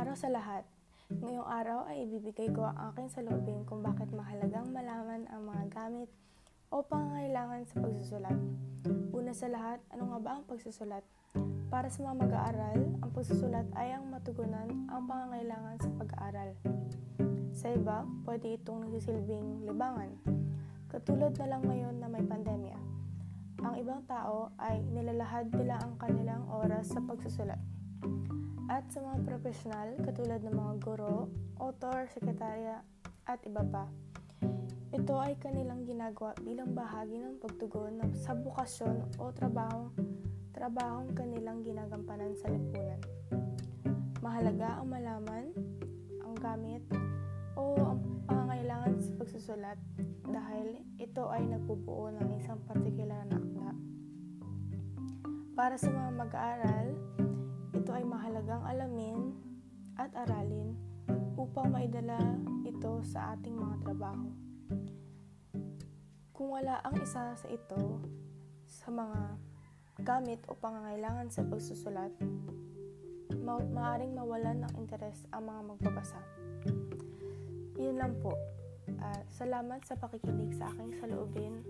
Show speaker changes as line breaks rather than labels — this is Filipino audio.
araw sa lahat. Ngayong araw ay ibibigay ko ang aking salubin kung bakit mahalagang malaman ang mga gamit o pangangailangan sa pagsusulat. Una sa lahat, ano nga ba ang pagsusulat? Para sa mga mag-aaral, ang pagsusulat ay ang matugunan ang pangangailangan sa pag-aaral. Sa iba, pwede itong nagsisilbing libangan. Katulad na lang ngayon na may pandemya. Ang ibang tao ay nilalahad nila ang kanilang oras sa pagsusulat. At sa mga profesional, katulad ng mga guro, author, sekretarya, at iba pa, ito ay kanilang ginagawa bilang bahagi ng pagtugon sa bukasyon o trabaho trabahong kanilang ginagampanan sa lipunan. Mahalaga ang malaman, ang gamit, o ang pangangailangan sa pagsusulat dahil ito ay nagbubuo ng isang partikular na akda. Para sa mga mag-aaral, ito ay mahalagang alamin at aralin upang maidala ito sa ating mga trabaho. Kung wala ang isa sa ito sa mga gamit o pangangailangan sa pagsusulat, ma- maaring mawalan ng interes ang mga magbabasa. Yun lang po. Uh, salamat sa pakikinig sa aking saloobin.